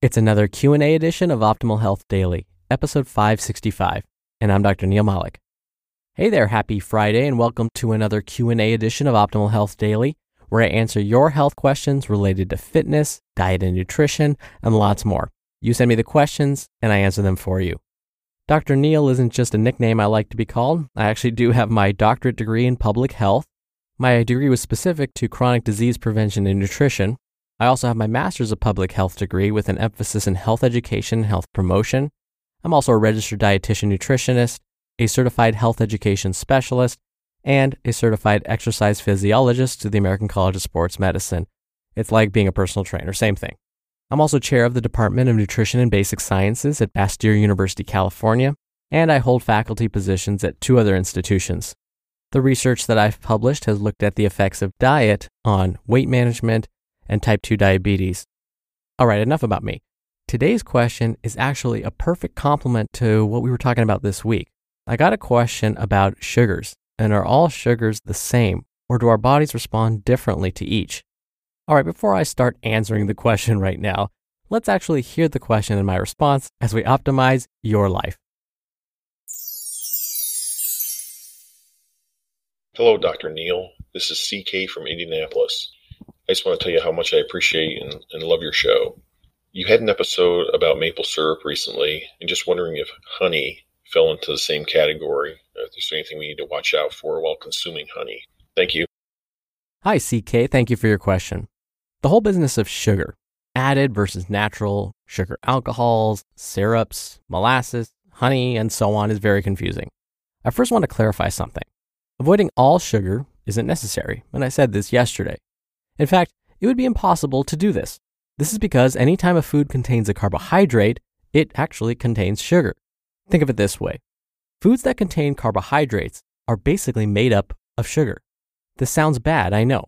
It's another Q&A edition of Optimal Health Daily, episode 565, and I'm Dr. Neal Malik. Hey there, happy Friday and welcome to another Q&A edition of Optimal Health Daily, where I answer your health questions related to fitness, diet and nutrition, and lots more. You send me the questions and I answer them for you. Dr. Neal isn't just a nickname I like to be called. I actually do have my doctorate degree in public health. My degree was specific to chronic disease prevention and nutrition, I also have my master's of public health degree with an emphasis in health education and health promotion. I'm also a registered dietitian nutritionist, a certified health education specialist, and a certified exercise physiologist to the American College of Sports Medicine. It's like being a personal trainer, same thing. I'm also chair of the Department of Nutrition and Basic Sciences at Bastyr University, California, and I hold faculty positions at two other institutions. The research that I've published has looked at the effects of diet on weight management, and type 2 diabetes. All right, enough about me. Today's question is actually a perfect complement to what we were talking about this week. I got a question about sugars, and are all sugars the same, or do our bodies respond differently to each? All right, before I start answering the question right now, let's actually hear the question and my response as we optimize your life. Hello, Dr. Neal. This is CK from Indianapolis. I just want to tell you how much I appreciate and, and love your show. You had an episode about maple syrup recently, and just wondering if honey fell into the same category. Uh, if there's anything we need to watch out for while consuming honey. Thank you. Hi, CK. Thank you for your question. The whole business of sugar, added versus natural, sugar alcohols, syrups, molasses, honey, and so on, is very confusing. I first want to clarify something. Avoiding all sugar isn't necessary, and I said this yesterday. In fact, it would be impossible to do this. This is because anytime a food contains a carbohydrate, it actually contains sugar. Think of it this way foods that contain carbohydrates are basically made up of sugar. This sounds bad, I know,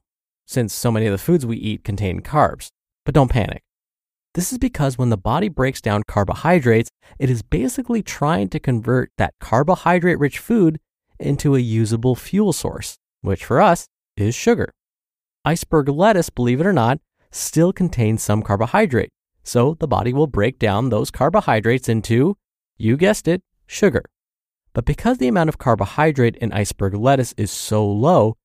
since so many of the foods we eat contain carbs, but don't panic. This is because when the body breaks down carbohydrates, it is basically trying to convert that carbohydrate rich food into a usable fuel source, which for us is sugar. Iceberg lettuce, believe it or not, still contains some carbohydrate. So the body will break down those carbohydrates into, you guessed it, sugar. But because the amount of carbohydrate in iceberg lettuce is so low,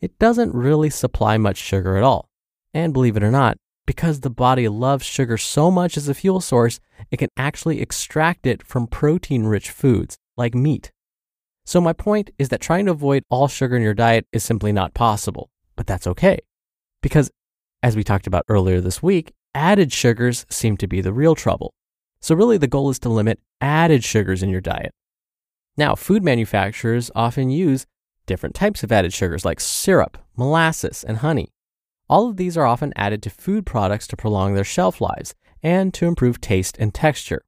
it doesn't really supply much sugar at all. And believe it or not, because the body loves sugar so much as a fuel source, it can actually extract it from protein rich foods like meat. So, my point is that trying to avoid all sugar in your diet is simply not possible but that's okay. Because, as we talked about earlier this week, added sugars seem to be the real trouble. So, really, the goal is to limit added sugars in your diet. Now, food manufacturers often use different types of added sugars like syrup, molasses, and honey. All of these are often added to food products to prolong their shelf lives and to improve taste and texture.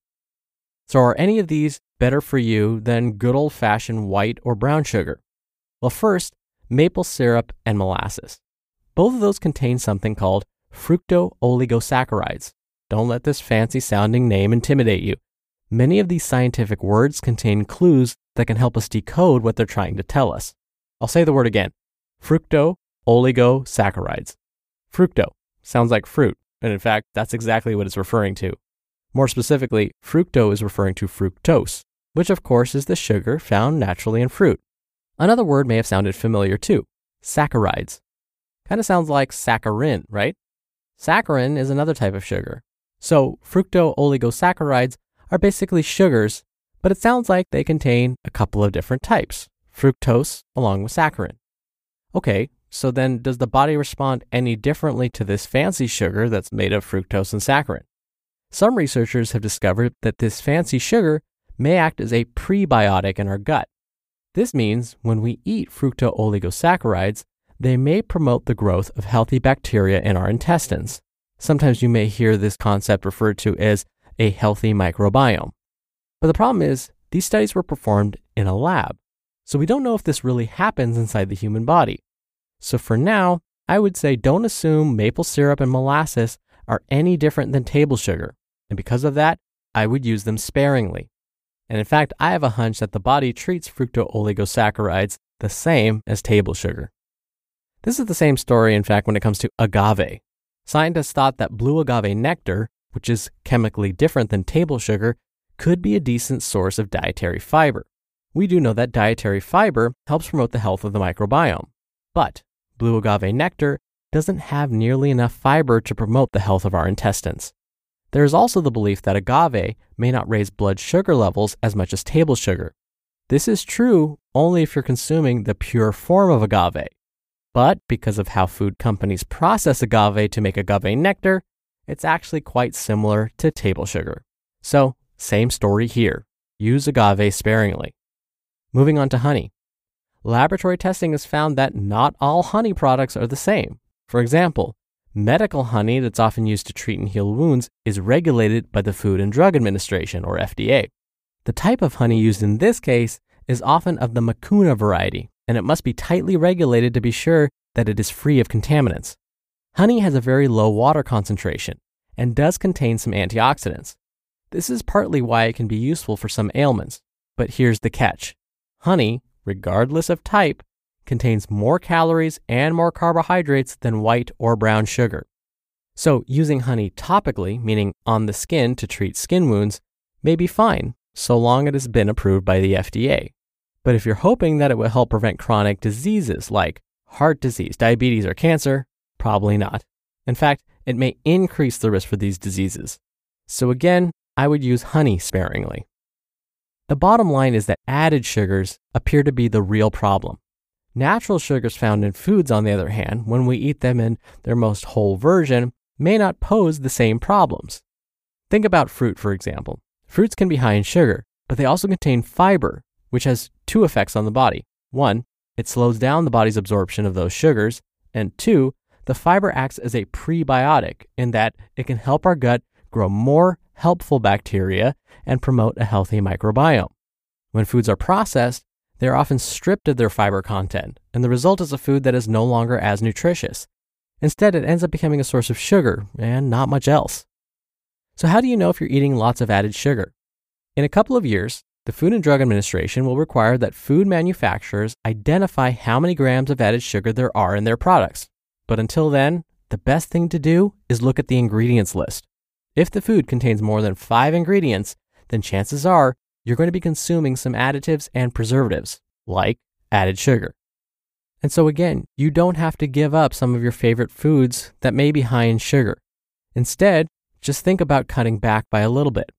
So, are any of these better for you than good old fashioned white or brown sugar? Well, first, maple syrup, and molasses. Both of those contain something called fructooligosaccharides. Don't let this fancy sounding name intimidate you. Many of these scientific words contain clues that can help us decode what they're trying to tell us. I'll say the word again fructooligosaccharides. Fructo sounds like fruit, and in fact, that's exactly what it's referring to. More specifically, fructo is referring to fructose, which of course is the sugar found naturally in fruit. Another word may have sounded familiar too saccharides. Kind of sounds like saccharin, right? Saccharin is another type of sugar. So, fructooligosaccharides are basically sugars, but it sounds like they contain a couple of different types fructose along with saccharin. Okay, so then does the body respond any differently to this fancy sugar that's made of fructose and saccharin? Some researchers have discovered that this fancy sugar may act as a prebiotic in our gut. This means when we eat fructo oligosaccharides, they may promote the growth of healthy bacteria in our intestines. Sometimes you may hear this concept referred to as a healthy microbiome. But the problem is, these studies were performed in a lab, so we don't know if this really happens inside the human body. So for now, I would say don't assume maple syrup and molasses are any different than table sugar, and because of that, I would use them sparingly. And in fact, I have a hunch that the body treats fructooligosaccharides the same as table sugar. This is the same story, in fact, when it comes to agave. Scientists thought that blue agave nectar which is chemically different than table sugar, could be a decent source of dietary fiber. We do know that dietary fiber helps promote the health of the microbiome. But blue agave nectar doesn't have nearly enough fiber to promote the health of our intestines. There is also the belief that agave may not raise blood sugar levels as much as table sugar. This is true only if you're consuming the pure form of agave. But because of how food companies process agave to make agave nectar, it's actually quite similar to table sugar. So, same story here. Use agave sparingly. Moving on to honey. Laboratory testing has found that not all honey products are the same. For example, medical honey that's often used to treat and heal wounds is regulated by the Food and Drug Administration, or FDA. The type of honey used in this case is often of the manuka variety, and it must be tightly regulated to be sure that it is free of contaminants. Honey has a very low water concentration and does contain some antioxidants. This is partly why it can be useful for some ailments. But here's the catch honey, regardless of type, contains more calories and more carbohydrates than white or brown sugar. So, using honey topically, meaning on the skin to treat skin wounds, may be fine so long it has been approved by the FDA. But if you're hoping that it will help prevent chronic diseases like heart disease, diabetes, or cancer, probably not. In fact, it may increase the risk for these diseases. So, again, I would use honey sparingly. The bottom line is that added sugars appear to be the real problem. Natural sugars found in foods, on the other hand, when we eat them in their most whole version, may not pose the same problems. Think about fruit, for example. Fruits can be high in sugar, but they also contain fiber, which has two effects on the body. One, it slows down the body's absorption of those sugars, and two, the fiber acts as a prebiotic in that it can help our gut grow more helpful bacteria and promote a healthy microbiome. When foods are processed, they are often stripped of their fiber content, and the result is a food that is no longer as nutritious. Instead, it ends up becoming a source of sugar and not much else. So, how do you know if you're eating lots of added sugar? In a couple of years, the Food and Drug Administration will require that food manufacturers identify how many grams of added sugar there are in their products. But until then, the best thing to do is look at the ingredients list. If the food contains more than five ingredients, then chances are you're going to be consuming some additives and preservatives, like added sugar. And so, again, you don't have to give up some of your favorite foods that may be high in sugar. Instead, just think about cutting back by a little bit.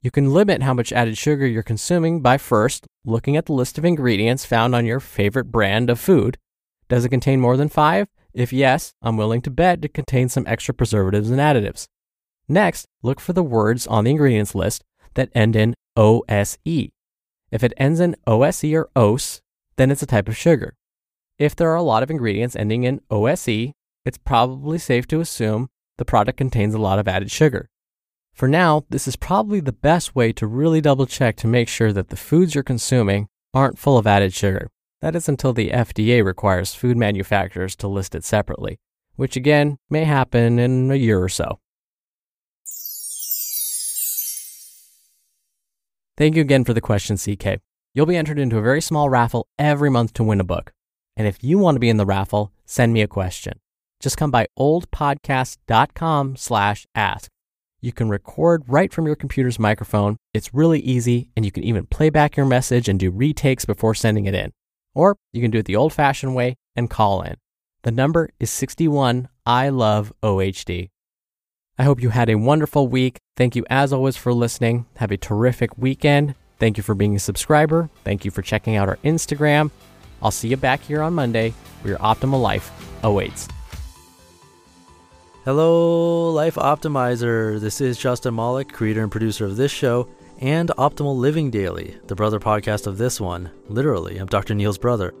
You can limit how much added sugar you're consuming by first looking at the list of ingredients found on your favorite brand of food. Does it contain more than five? If yes, I'm willing to bet it contains some extra preservatives and additives. Next, look for the words on the ingredients list that end in OSE. If it ends in OSE or OS, then it's a type of sugar. If there are a lot of ingredients ending in OSE, it's probably safe to assume the product contains a lot of added sugar. For now, this is probably the best way to really double check to make sure that the foods you're consuming aren't full of added sugar. That is until the FDA requires food manufacturers to list it separately, which again may happen in a year or so. Thank you again for the question, CK. You'll be entered into a very small raffle every month to win a book. And if you want to be in the raffle, send me a question. Just come by oldpodcast.com slash ask. You can record right from your computer's microphone. It's really easy, and you can even play back your message and do retakes before sending it in. Or you can do it the old fashioned way and call in. The number is 61 I love OHD. I hope you had a wonderful week. Thank you, as always, for listening. Have a terrific weekend. Thank you for being a subscriber. Thank you for checking out our Instagram. I'll see you back here on Monday where your optimal life awaits. Hello, Life Optimizer. This is Justin Malik, creator and producer of this show and Optimal Living Daily, the brother podcast of this one. Literally, I'm Dr. Neal's brother.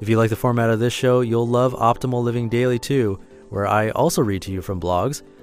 If you like the format of this show, you'll love Optimal Living Daily too, where I also read to you from blogs